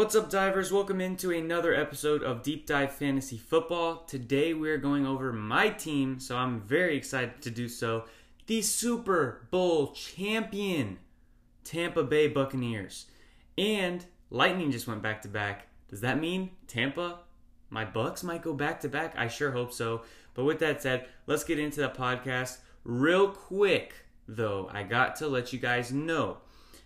What's up, divers? Welcome into another episode of Deep Dive Fantasy Football. Today we are going over my team, so I'm very excited to do so. The Super Bowl champion Tampa Bay Buccaneers. And Lightning just went back to back. Does that mean Tampa, my Bucks might go back to back? I sure hope so. But with that said, let's get into the podcast. Real quick, though, I got to let you guys know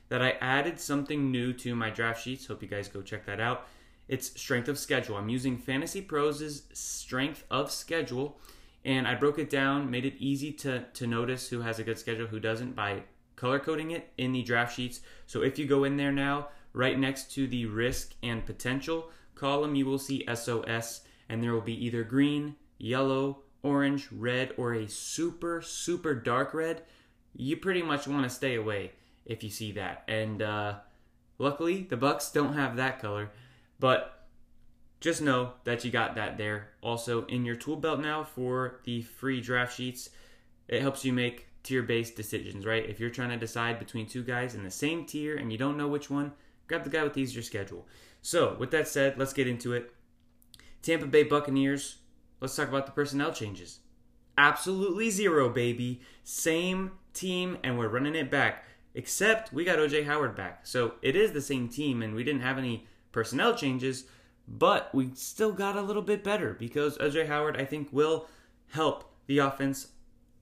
that I added something new to my draft sheets. Hope you guys go check that out. It's strength of schedule. I'm using Fantasy Pros' strength of schedule, and I broke it down, made it easy to, to notice who has a good schedule, who doesn't, by color coding it in the draft sheets. So if you go in there now, right next to the risk and potential column, you will see SOS, and there will be either green, yellow, orange, red, or a super, super dark red. You pretty much want to stay away if you see that. And uh, luckily, the Bucks don't have that color, but just know that you got that there. Also, in your tool belt now for the free draft sheets, it helps you make tier-based decisions. Right? If you're trying to decide between two guys in the same tier and you don't know which one, grab the guy with the easier schedule. So, with that said, let's get into it. Tampa Bay Buccaneers. Let's talk about the personnel changes. Absolutely zero, baby. Same team, and we're running it back. Except we got OJ Howard back. So it is the same team, and we didn't have any personnel changes, but we still got a little bit better because OJ Howard, I think, will help the offense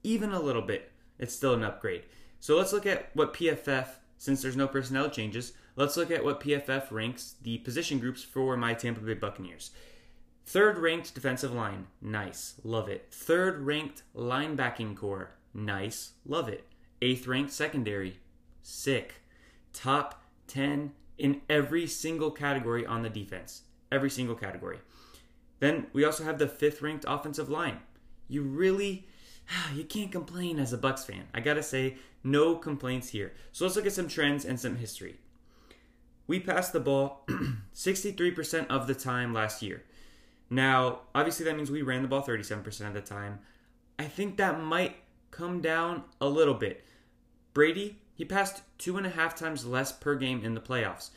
even a little bit. It's still an upgrade. So let's look at what PFF, since there's no personnel changes, let's look at what PFF ranks the position groups for my Tampa Bay Buccaneers. Third ranked defensive line, nice, love it. Third ranked linebacking corps, nice, love it. Eighth ranked secondary, sick. Top 10 in every single category on the defense. Every single category. Then we also have the fifth ranked offensive line. You really you can't complain as a Bucks fan. I got to say no complaints here. So let's look at some trends and some history. We passed the ball 63% of the time last year. Now, obviously that means we ran the ball 37% of the time. I think that might come down a little bit. Brady he passed two and a half times less per game in the playoffs.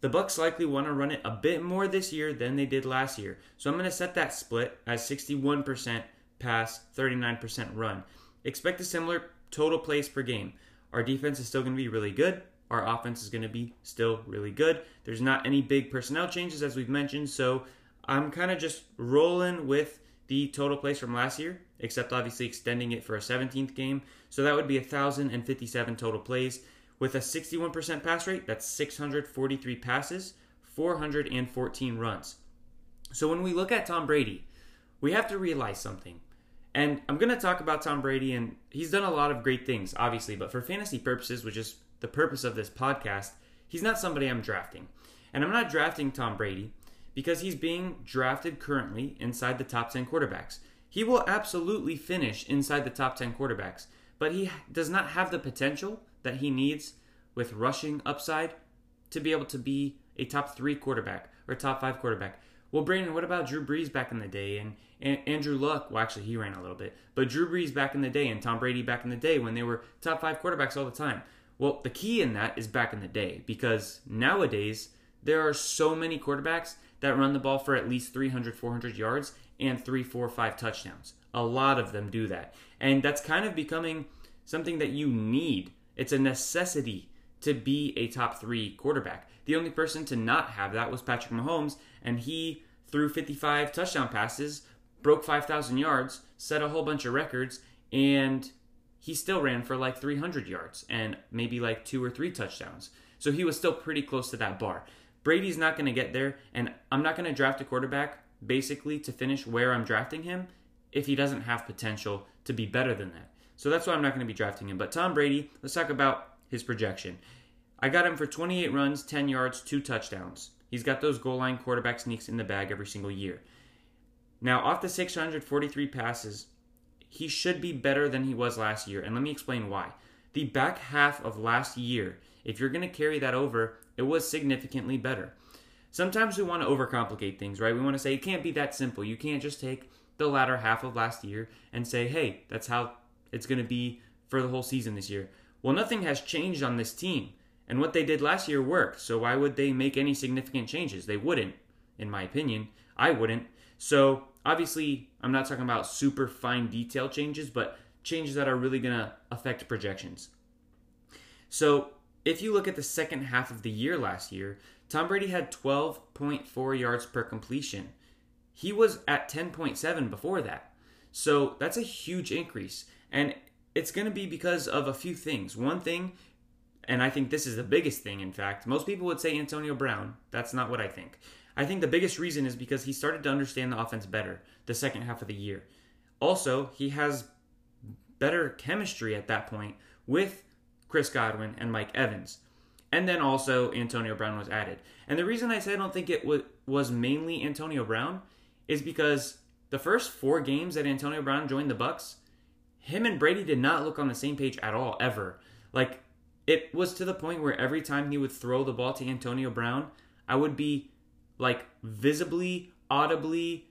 The Bucks likely want to run it a bit more this year than they did last year. So I'm going to set that split as 61% pass, 39% run. Expect a similar total plays per game. Our defense is still going to be really good. Our offense is going to be still really good. There's not any big personnel changes as we've mentioned, so I'm kind of just rolling with the total plays from last year, except obviously extending it for a 17th game. So that would be 1,057 total plays. With a 61% pass rate, that's 643 passes, 414 runs. So when we look at Tom Brady, we have to realize something. And I'm going to talk about Tom Brady, and he's done a lot of great things, obviously, but for fantasy purposes, which is the purpose of this podcast, he's not somebody I'm drafting. And I'm not drafting Tom Brady because he's being drafted currently inside the top 10 quarterbacks. He will absolutely finish inside the top 10 quarterbacks, but he does not have the potential that he needs with rushing upside to be able to be a top three quarterback or top five quarterback. Well, Brandon, what about Drew Brees back in the day and, and Andrew Luck? Well, actually, he ran a little bit, but Drew Brees back in the day and Tom Brady back in the day when they were top five quarterbacks all the time. Well, the key in that is back in the day because nowadays there are so many quarterbacks that run the ball for at least 300, 400 yards and three, four, five touchdowns. A lot of them do that. And that's kind of becoming something that you need. It's a necessity to be a top three quarterback. The only person to not have that was Patrick Mahomes, and he threw 55 touchdown passes, broke 5,000 yards, set a whole bunch of records, and he still ran for like 300 yards and maybe like two or three touchdowns. So he was still pretty close to that bar. Brady's not going to get there, and I'm not going to draft a quarterback basically to finish where I'm drafting him if he doesn't have potential to be better than that. So that's why I'm not going to be drafting him. But Tom Brady, let's talk about his projection. I got him for 28 runs, 10 yards, 2 touchdowns. He's got those goal line quarterback sneaks in the bag every single year. Now, off the 643 passes, he should be better than he was last year, and let me explain why. The back half of last year, if you're going to carry that over, it was significantly better. Sometimes we want to overcomplicate things, right? We want to say it can't be that simple. You can't just take the latter half of last year and say, hey, that's how it's going to be for the whole season this year. Well, nothing has changed on this team. And what they did last year worked. So why would they make any significant changes? They wouldn't, in my opinion. I wouldn't. So obviously, I'm not talking about super fine detail changes, but changes that are really going to affect projections. So if you look at the second half of the year last year, Tom Brady had 12.4 yards per completion. He was at 10.7 before that. So that's a huge increase. And it's going to be because of a few things. One thing and I think this is the biggest thing, in fact. Most people would say Antonio Brown. That's not what I think. I think the biggest reason is because he started to understand the offense better the second half of the year. Also, he has better chemistry at that point with Chris Godwin and Mike Evans. And then also Antonio Brown was added. And the reason I say I don't think it w- was mainly Antonio Brown is because the first four games that Antonio Brown joined the Bucks, him and Brady did not look on the same page at all ever. Like it was to the point where every time he would throw the ball to Antonio Brown, I would be like visibly, audibly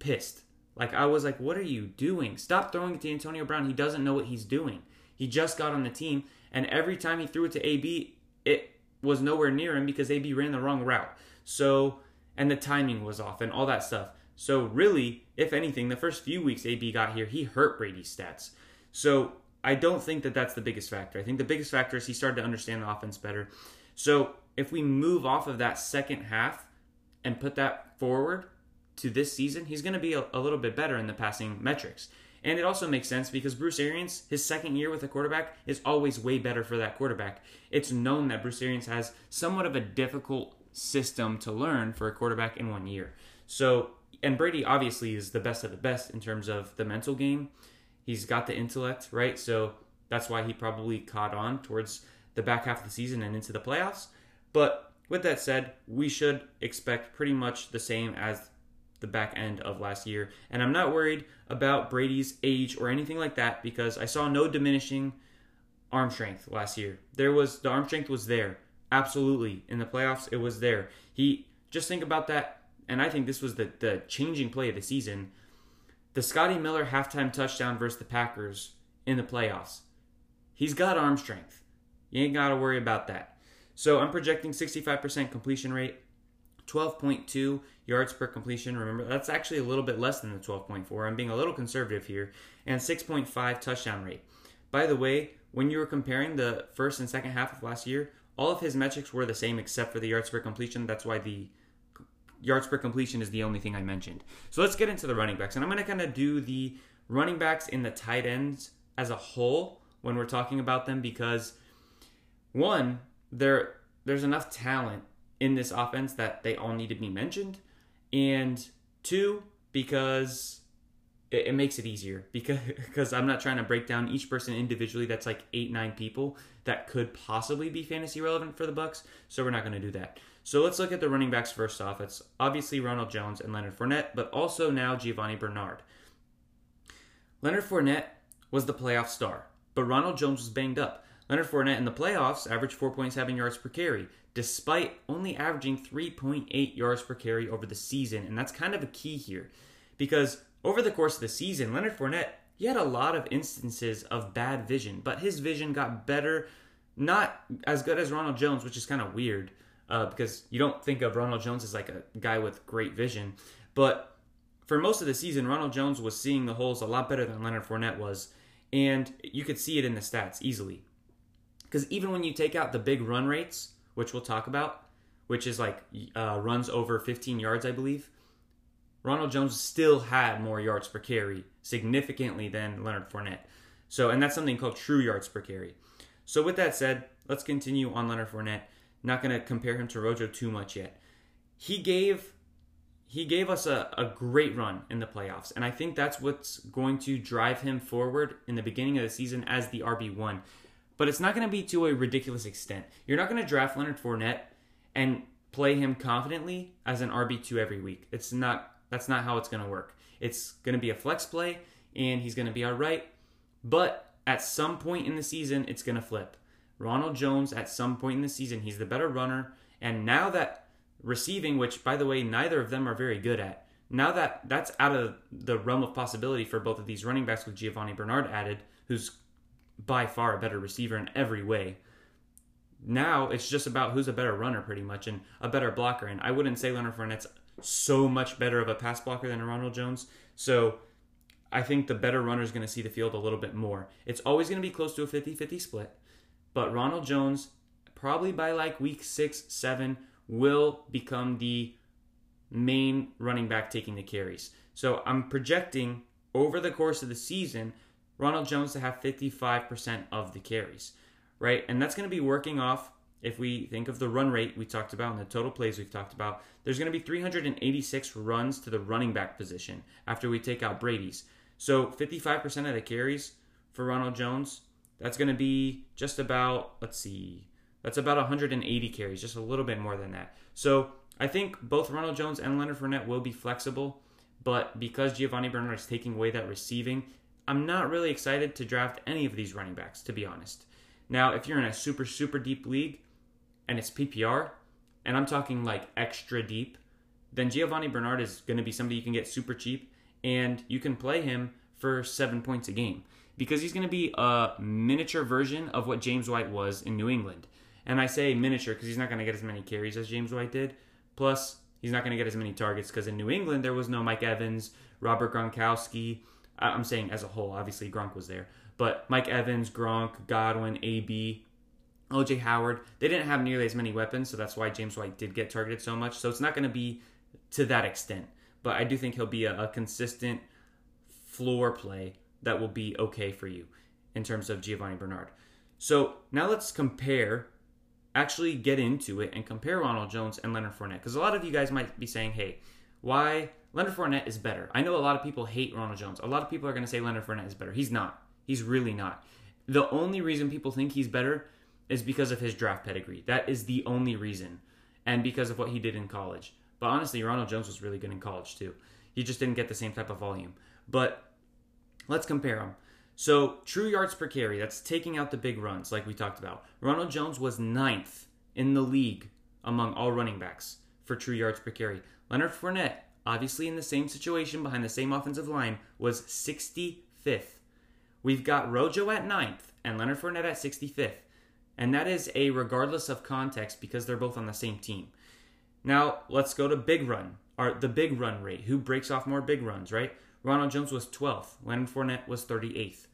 pissed. Like I was like, "What are you doing? Stop throwing it to Antonio Brown. He doesn't know what he's doing. He just got on the team, and every time he threw it to AB, it was nowhere near him because AB ran the wrong route. So, and the timing was off and all that stuff. So really, if anything, the first few weeks AB got here, he hurt Brady's stats. So I don't think that that's the biggest factor. I think the biggest factor is he started to understand the offense better. So if we move off of that second half and put that forward to this season, he's going to be a, a, little bit better in the passing metrics. And it also makes sense because Bruce Arians, his second year with a quarterback, is always way better for that quarterback. It's known that Bruce Arians has somewhat of a difficult system to learn for a quarterback in one year. So, and Brady obviously is the best of the best in terms of the mental game. He's got the intellect, right? So that's why he probably caught on towards the back half of the season and into the playoffs. But with that said, we should expect pretty much the same as the back end of last year. And I'm not worried about Brady's age or anything like that because I saw no diminishing arm strength last year. There was the arm strength was there. Absolutely. In the playoffs, it was there. He just think about that, and I think this was the the changing play of the season the Scotty Miller halftime touchdown versus the Packers in the playoffs. He's got arm strength. You ain't got to worry about that. So I'm projecting 65% completion rate, 12.2 yards per completion. Remember, that's actually a little bit less than the 12.4. I'm being a little conservative here. And 6.5 touchdown rate. By the way, when you were comparing the first and second half of last year, all of his metrics were the same except for the yards per completion. That's why the yards per completion is the only thing I mentioned. So let's get into the running backs. And I'm going to kind of do the running backs in the tight ends as a whole when we're talking about them because one, there there's enough talent in this offense that they all need to be mentioned. And two, because it, it makes it easier because because I'm not trying to break down each person individually. That's like eight nine people that could possibly be fantasy relevant for the Bucks. So we're not going to do that. So let's look at the running backs first off. It's obviously Ronald Jones and Leonard Fournette, but also now Giovani Bernard. Leonard Fournette was the playoff star, but Ronald Jones was banged up. Leonard Fournette in the playoffs averaged 4.7 yards per carry, despite only averaging 3.8 yards per carry over the season. And that's kind of a key here because over the course of the season, Leonard Fournette, he had a lot of instances of bad vision, but his vision got better, not as good as Ronald Jones, which is kind of weird uh, because you don't think of Ronald Jones as like a guy with great vision. But for most of the season, Ronald Jones was seeing the holes a lot better than Leonard Fournette was, and you could see it in the stats easily. Because even when you take out the big run rates, which we'll talk about, which is like uh, runs over 15 yards, I believe, Ronald Jones still had more yards per carry significantly than Leonard Fournette. So, and that's something called true yards per carry. So, with that said, let's continue on Leonard Fournette. Not going to compare him to Rojo too much yet. He gave he gave us a, a great run in the playoffs, and I think that's what's going to drive him forward in the beginning of the season as the RB1. But it's not going to be to a ridiculous extent. You're not going to draft Leonard Fournette and play him confidently as an RB2 every week. It's not that's not how it's going to work. It's going to be a flex play and he's going to be all right, but at some point in the season it's going to flip. Ronald Jones at some point in the season, he's the better runner and now that receiving, which by the way neither of them are very good at. Now that that's out of the realm of possibility for both of these running backs with Giovani Bernard added, who's by far a better receiver in every way. Now it's just about who's a better runner, pretty much, and a better blocker. And I wouldn't say Leonard Fournette's so much better of a pass blocker than Ronald Jones. So I think the better runner is going to see the field a little bit more. It's always going to be close to a 50 50 split. But Ronald Jones, probably by like week six, seven, will become the main running back taking the carries. So I'm projecting over the course of the season Ronald Jones to have 55% of the carries, right? And that's going to be working off, if we think of the run rate we talked about and the total plays we've talked about, there's going to be 386 runs to the running back position after we take out Brady's. So 55% of the carries for Ronald Jones, that's going to be just about, let's see, that's about 180 carries, just a little bit more than that. So I think both Ronald Jones and Leonard Fournette will be flexible, but because Giovani Bernard is taking away that receiving, I'm not really excited to draft any of these running backs, to be honest. Now, if you're in a super, super deep league and it's PPR, and I'm talking like extra deep, then Giovani Bernard is going to be somebody you can get super cheap and you can play him for seven points a game because he's going to be a miniature version of what James White was in New England. And I say miniature because he's not going to get as many carries as James White did. Plus, he's not going to get as many targets because in New England there was no Mike Evans, Robert Gronkowski, I'm saying as a whole. Obviously, Gronk was there, but Mike Evans, Gronk, Godwin, AB, OJ Howard, they didn't have nearly as many weapons, so that's why James White did get targeted so much. So it's not going to be to that extent, but I do think he'll be a, a consistent floor play that will be okay for you in terms of Giovani Bernard. So now let's compare, actually get into it and compare Ronald Jones and Leonard Fournette. Because a lot of you guys might be saying, hey, why Leonard Fournette is better. I know a lot of people hate Ronald Jones. A lot of people are going to say Leonard Fournette is better. He's not. He's really not. The only reason people think he's better is because of his draft pedigree. That is the only reason. And because of what he did in college. But honestly, Ronald Jones was really good in college too. He just didn't get the same type of volume. But let's compare them. So, true yards per carry, that's taking out the big runs like we talked about. Ronald Jones was ninth in the league among all running backs for true yards per carry. Leonard Fournette obviously in the same situation behind the same offensive line, was 65th. We've got Rojo at 9th and Leonard Fournette at 65th. And that is a regardless of context because they're both on the same team. Now, let's go to big run, or the big run rate. Who breaks off more big runs, right? Ronald Jones was 12th. Leonard Fournette was 38th.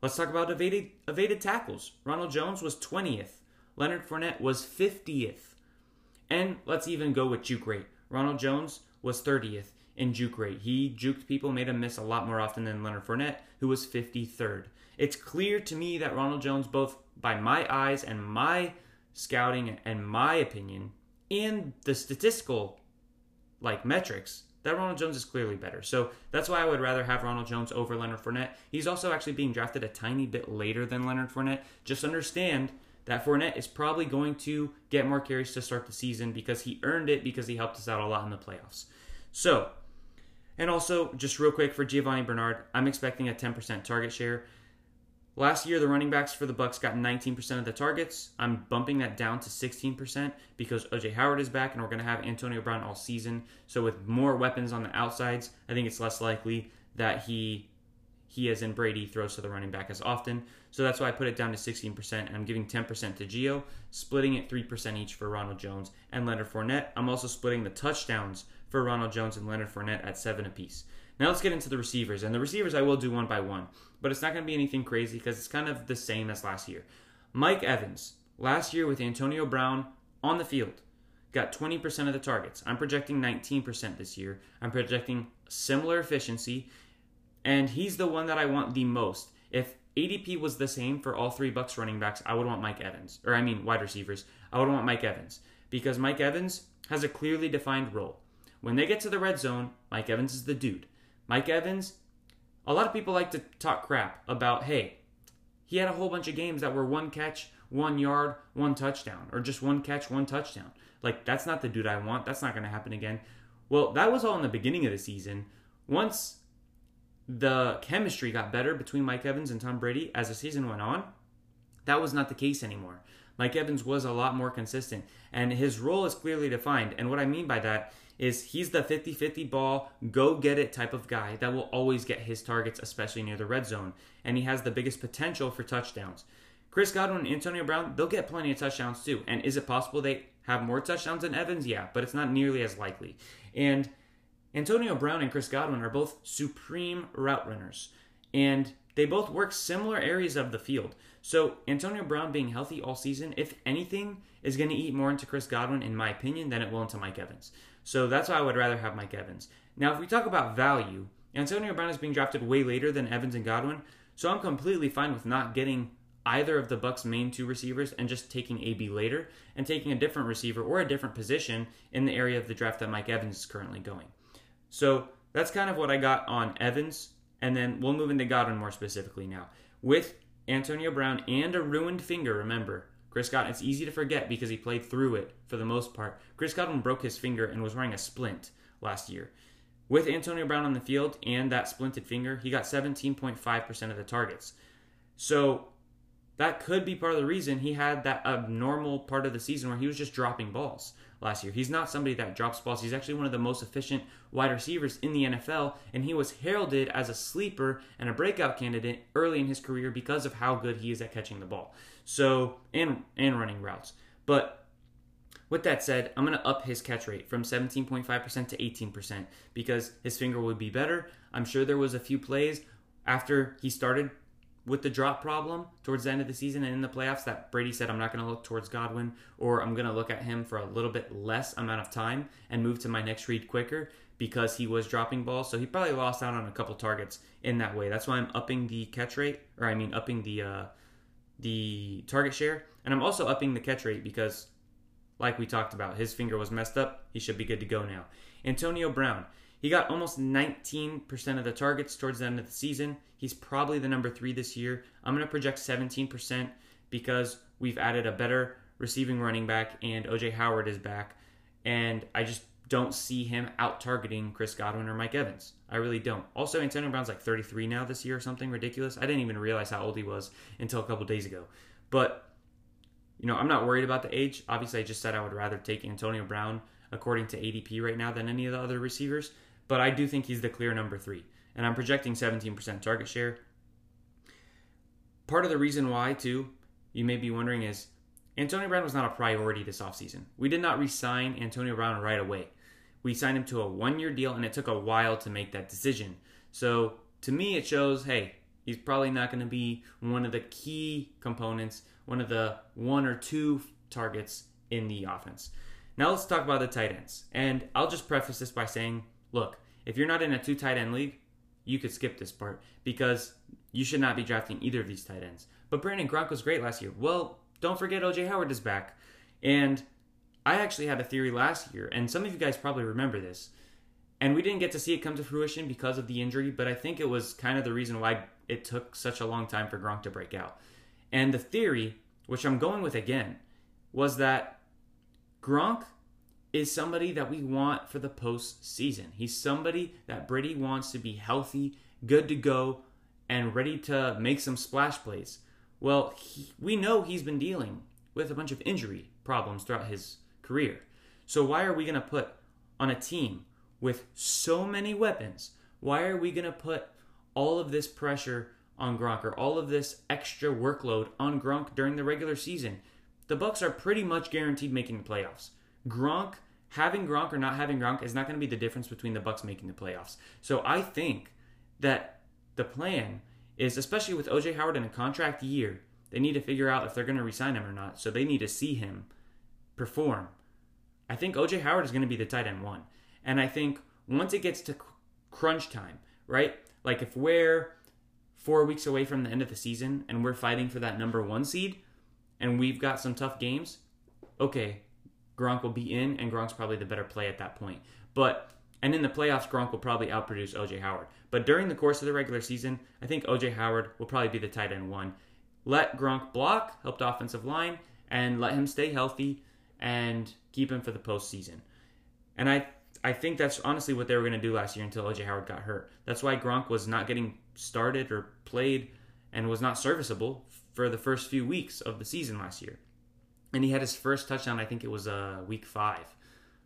Let's talk about evaded, evaded tackles. Ronald Jones was 20th. Leonard Fournette was 50th. And let's even go with juke rate. Ronald Jones was 30th in juke rate. He juked people, made them miss a lot more often than Leonard Fournette, who was 53rd. It's clear to me that Ronald Jones, both by my eyes and my scouting and my opinion, and the statistical like metrics, that Ronald Jones is clearly better. So that's why I would rather have Ronald Jones over Leonard Fournette. He's also actually being drafted a tiny bit later than Leonard Fournette. Just understand that Fournette is probably going to get more carries to start the season because he earned it because he helped us out a lot in the playoffs. So, and also, just real quick for Giovani Bernard, I'm expecting a 10% target share. Last year, the running backs for the Bucks got 19% of the targets. I'm bumping that down to 16% because OJ Howard is back, and we're going to have Antonio Brown all season. So, with more weapons on the outsides, I think it's less likely that he he, as in Brady, throws to the running back as often. So that's why I put it down to 16%. And I'm giving 10% to Geo, splitting it 3% each for Ronald Jones and Leonard Fournette. I'm also splitting the touchdowns for Ronald Jones and Leonard Fournette at 7 apiece. Now let's get into the receivers. And the receivers I will do one by one, but it's not going to be anything crazy because it's kind of the same as last year. Mike Evans, last year with Antonio Brown on the field, got 20% of the targets. I'm projecting 19% this year. I'm projecting similar efficiency and he's the one that I want the most. If ADP was the same for all three Bucks running backs, I would want Mike Evans, or I mean wide receivers. I would want Mike Evans because Mike Evans has a clearly defined role. When they get to the red zone, Mike Evans is the dude. Mike Evans, a lot of people like to talk crap about, hey, he had a whole bunch of games that were one catch, one yard, one touchdown, or just one catch, one touchdown. Like, that's not the dude I want. That's not going to happen again. Well, that was all in the beginning of the season. Once the chemistry got better between Mike Evans and Tom Brady as the season went on, that was not the case anymore. Mike Evans was a lot more consistent, and his role is clearly defined. And what I mean by that is he's the 50 50 ball, go get it type of guy that will always get his targets, especially near the red zone. And he has the biggest potential for touchdowns. Chris Godwin and Antonio Brown, they'll get plenty of touchdowns too. And is it possible they have more touchdowns than Evans? Yeah, but it's not nearly as likely. And Antonio Brown and Chris Godwin are both supreme route runners. And they both work similar areas of the field. So Antonio Brown being healthy all season, if anything, is going to eat more into Chris Godwin, in my opinion, than it will into Mike Evans. So that's why I would rather have Mike Evans. Now, if we talk about value, Antonio Brown is being drafted way later than Evans and Godwin, so I'm completely fine with not getting either of the Bucks' main two receivers and just taking AB later and taking a different receiver or a different position in the area of the draft that Mike Evans is currently going. So that's kind of what I got on Evans, and then we'll move into Godwin more specifically now. With Antonio Brown and a ruined finger, remember, Chris Godwin, it's easy to forget because he played through it for the most part. Chris Godwin broke his finger and was wearing a splint last year. With Antonio Brown on the field and that splinted finger, he got 17.5% of the targets. So that could be part of the reason he had that abnormal part of the season where he was just dropping balls last year. He's not somebody that drops balls. He's actually one of the most efficient wide receivers in the NFL, and he was heralded as a sleeper and a breakout candidate early in his career because of how good he is at catching the ball. So and and running routes. But with that said, I'm going to up his catch rate from 17.5% to 18% because his finger would be better. I'm sure there was a few plays after he started with the drop problem towards the end of the season and in the playoffs that Brady said I'm not going to look towards Godwin or I'm going to look at him for a little bit less amount of time and move to my next read quicker because he was dropping balls. So he probably lost out on a couple targets in that way. That's why I'm upping the catch rate or I mean upping the uh, the target share and I'm also upping the catch rate because like we talked about, his finger was messed up. He should be good to go now. Antonio Brown. He got almost 19% of the targets towards the end of the season. He's probably the number three this year. I'm going to project 17% because we've added a better receiving running back and OJ Howard is back. And I just don't see him out targeting Chris Godwin or Mike Evans. I really don't. Also, Antonio Brown's like 33 now this year or something ridiculous. I didn't even realize how old he was until a couple days ago. But, you know, I'm not worried about the age. Obviously, I just said I would rather take Antonio Brown according to ADP right now than any of the other receivers but I do think he's the clear number three. And I'm projecting 17% target share. Part of the reason why, too, you may be wondering is Antonio Brown was not a priority this offseason. We did not re sign Antonio Brown right away. We signed him to a one year deal, and it took a while to make that decision. So to me, it shows hey, he's probably not going to be one of the key components, one of the one or two targets in the offense. Now let's talk about the tight ends. And I'll just preface this by saying Look, if you're not in a two tight end league, you could skip this part because you should not be drafting either of these tight ends. But Brandon Gronk was great last year. Well, don't forget OJ Howard is back. And I actually had a theory last year, and some of you guys probably remember this. And we didn't get to see it come to fruition because of the injury, but I think it was kind of the reason why it took such a long time for Gronk to break out. And the theory, which I'm going with again, was that Gronk is somebody that we want for the postseason. He's somebody that Brady wants to be healthy, good to go, and ready to make some splash plays. Well, he, we know he's been dealing with a bunch of injury problems throughout his career. So, why are we going to put on a team with so many weapons? Why are we going to put all of this pressure on Gronk or all of this extra workload on Gronk during the regular season? The Bucks are pretty much guaranteed making the playoffs. Gronk having Gronk or not having Gronk is not going to be the difference between the Bucks making the playoffs. So I think that the plan is, especially with OJ Howard in a contract year, they need to figure out if they're going to resign him or not. So they need to see him perform. I think OJ Howard is going to be the tight end one, and I think once it gets to crunch time, right? Like if we're four weeks away from the end of the season and we're fighting for that number one seed, and we've got some tough games, okay, Gronk will be in, and Gronk's probably the better play at that point. But and in the playoffs, Gronk will probably outproduce OJ Howard. But during the course of the regular season, I think OJ Howard will probably be the tight end one. let Gronk block, help the offensive line, and let him stay healthy and keep him for the postseason. And I I think that's honestly what they were going to do last year until OJ Howard got hurt. That's why Gronk was not getting started or played and was not serviceable for the first few weeks of the season last year. And he had his first touchdown, I think it was uh, week five,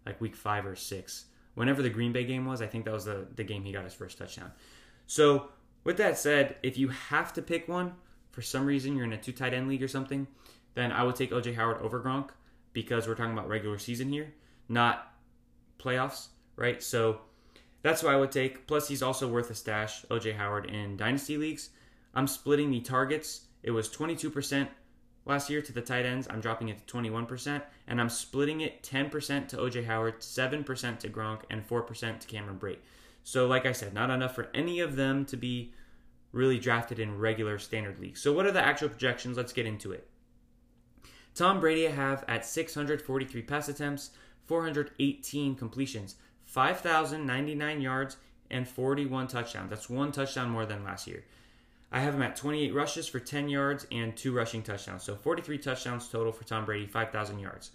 like week five or six. Whenever the Green Bay game was, I think that was the, the game he got his first touchdown. So, with that said, if you have to pick one, for some reason you're in a two tight end league or something, then I would take OJ Howard over Gronk because we're talking about regular season here, not playoffs, right? So that's what I would take. Plus, he's also worth a stash, OJ Howard, in dynasty leagues. I'm splitting the targets. It was 22% last year to the tight ends. I'm dropping it to 21%. And I'm splitting it 10% to OJ Howard, 7% to Gronk, and 4% to Cameron Brate. So, like I said, not enough for any of them to be really drafted in regular standard leagues. So, what are the actual projections? Let's get into it. Tom Brady I have at 643 pass attempts, 418 completions, 5,099 yards, and 41 touchdowns. That's one touchdown more than last year. I have him at 28 rushes for 10 yards and two rushing touchdowns. So 43 touchdowns total for Tom Brady, 5,000 yards.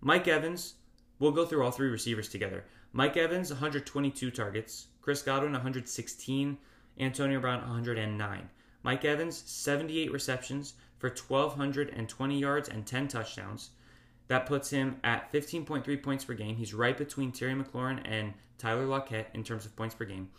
Mike Evans, we'll go through all three receivers together. Mike Evans, 122 targets. Chris Godwin, 116. Antonio Brown, 109. Mike Evans, 78 receptions for 1,220 yards and 10 touchdowns. That puts him at 15.3 points per game. He's right between Terry McLaurin and Tyler Lockett in terms of points per game.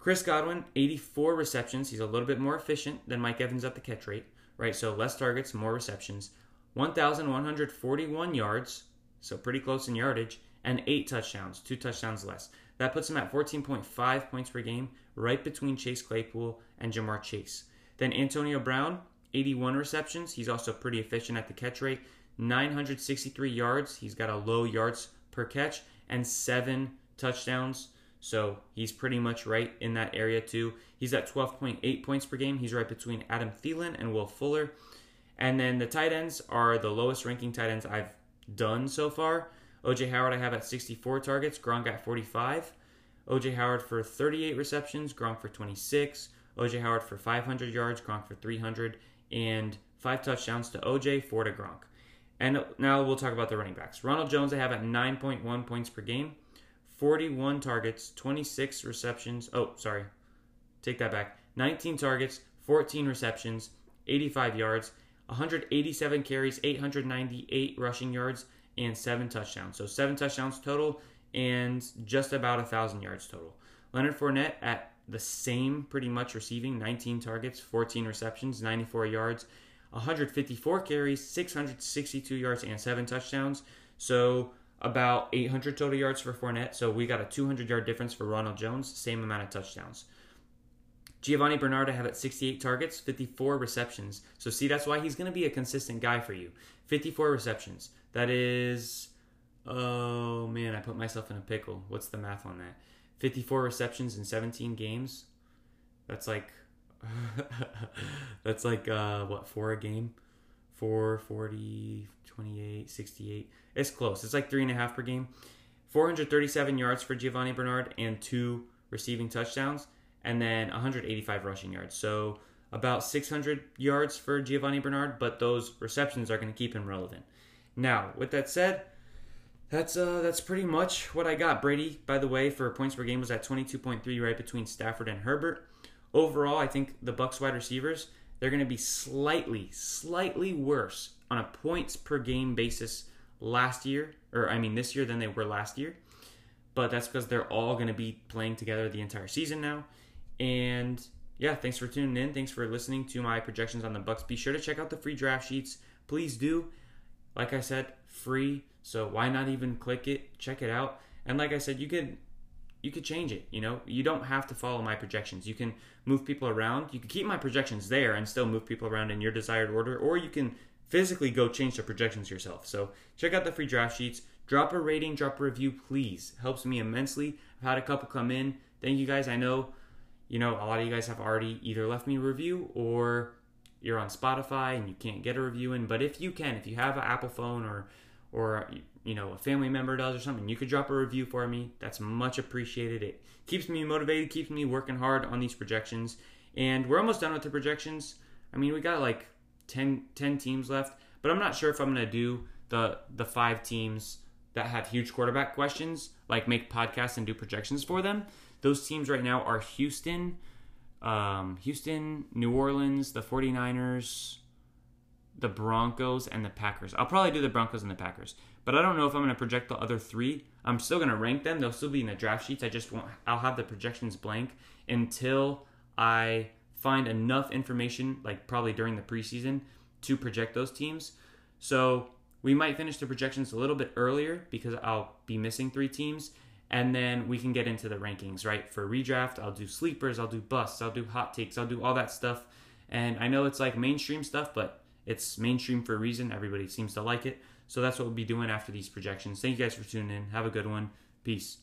Chris Godwin, 84 receptions. He's a little bit more efficient than Mike Evans at the catch rate, right? So less targets, more receptions. 1,141 yards, so pretty close in yardage, and eight touchdowns, two touchdowns less. That puts him at 14.5 points per game, right between Chase Claypool and Ja'Marr Chase. Then Antonio Brown, 81 receptions. He's also pretty efficient at the catch rate. 963 yards. He's got a low yards per catch and seven touchdowns. So he's pretty much right in that area too. He's at 12.8 points per game. He's right between Adam Thielen and Will Fuller. And then the tight ends are the lowest ranking tight ends I've done so far. OJ Howard I have at 64 targets, Gronk at 45. OJ Howard for 38 receptions, Gronk for 26. OJ Howard for 500 yards, Gronk for 300, and five touchdowns to OJ, four to Gronk. And now we'll talk about the running backs. Ronald Jones, I have at 9.1 points per game, 41 targets, 26 receptions. Oh, sorry. Take that back. 19 targets, 14 receptions, 85 yards, 187 carries, 898 rushing yards, and seven touchdowns. So seven touchdowns total and just about a thousand yards total. Leonard Fournette at the same, pretty much receiving 19 targets, 14 receptions, 94 yards, 154 carries, 662 yards, and seven touchdowns. So about 800 total yards for Fournette. So we got a 200 yard difference for Ronald Jones, same amount of touchdowns. Giovani Bernard, I have at 68 targets, 54 receptions. So see, that's why he's going to be a consistent guy for you. 54 receptions. That is, oh man, I put myself in a pickle. What's the math on that? 54 receptions in 17 games. That's like That's like uh, what four a game, four, 40, 28, 68. It's close. It's like three and a half per game. 437 yards for Giovani Bernard and two receiving touchdowns, and then 185 rushing yards. So about 600 yards for Giovani Bernard, but those receptions are going to keep him relevant. Now, with that said, that's uh that's pretty much what I got. Brady, by the way, for points per game was at 22.3, right between Stafford and Herbert. Overall, I think the Bucks wide receivers they're going to be slightly, slightly worse on a points per game basis last year, or I mean this year than they were last year. But that's because they're all going to be playing together the entire season now. And yeah, thanks for tuning in. Thanks for listening to my projections on the Bucks. Be sure to check out the free draft sheets. Please do. Like I said, free. So why not even click it, check it out. And like I said, you could you could change it. You know, you don't have to follow my projections. You can move people around. You can keep my projections there and still move people around in your desired order, or you can physically go change the projections yourself. So check out the free draft sheets. Drop a rating, drop a review, please. Helps me immensely. I've had a couple come in. Thank you guys. I know, you know, a lot of you guys have already either left me a review or you're on Spotify and you can't get a review in. But if you can, if you have an Apple phone or or you know a family member does or something, you could drop a review for me. That's much appreciated. It keeps me motivated, keeps me working hard on these projections. And we're almost done with the projections. I mean, we got like 10, 10 teams left, but I'm not sure if I'm going to do the the five teams that have huge quarterback questions, like make podcasts and do projections for them. Those teams right now are Houston, um, Houston, New Orleans, the 49ers, the Broncos, and the Packers. I'll probably do the Broncos and the Packers, but I don't know if I'm going to project the other three. I'm still going to rank them. They'll still be in the draft sheets. I just won't. I'll have the projections blank until I find enough information, like probably during the preseason, to project those teams. So we might finish the projections a little bit earlier because I'll be missing three teams. And then we can get into the rankings, right? For redraft, I'll do sleepers, I'll do busts, I'll do hot takes, I'll do all that stuff. And I know it's like mainstream stuff, but it's mainstream for a reason. Everybody seems to like it. So that's what we'll be doing after these projections. Thank you guys for tuning in. Have a good one. Peace.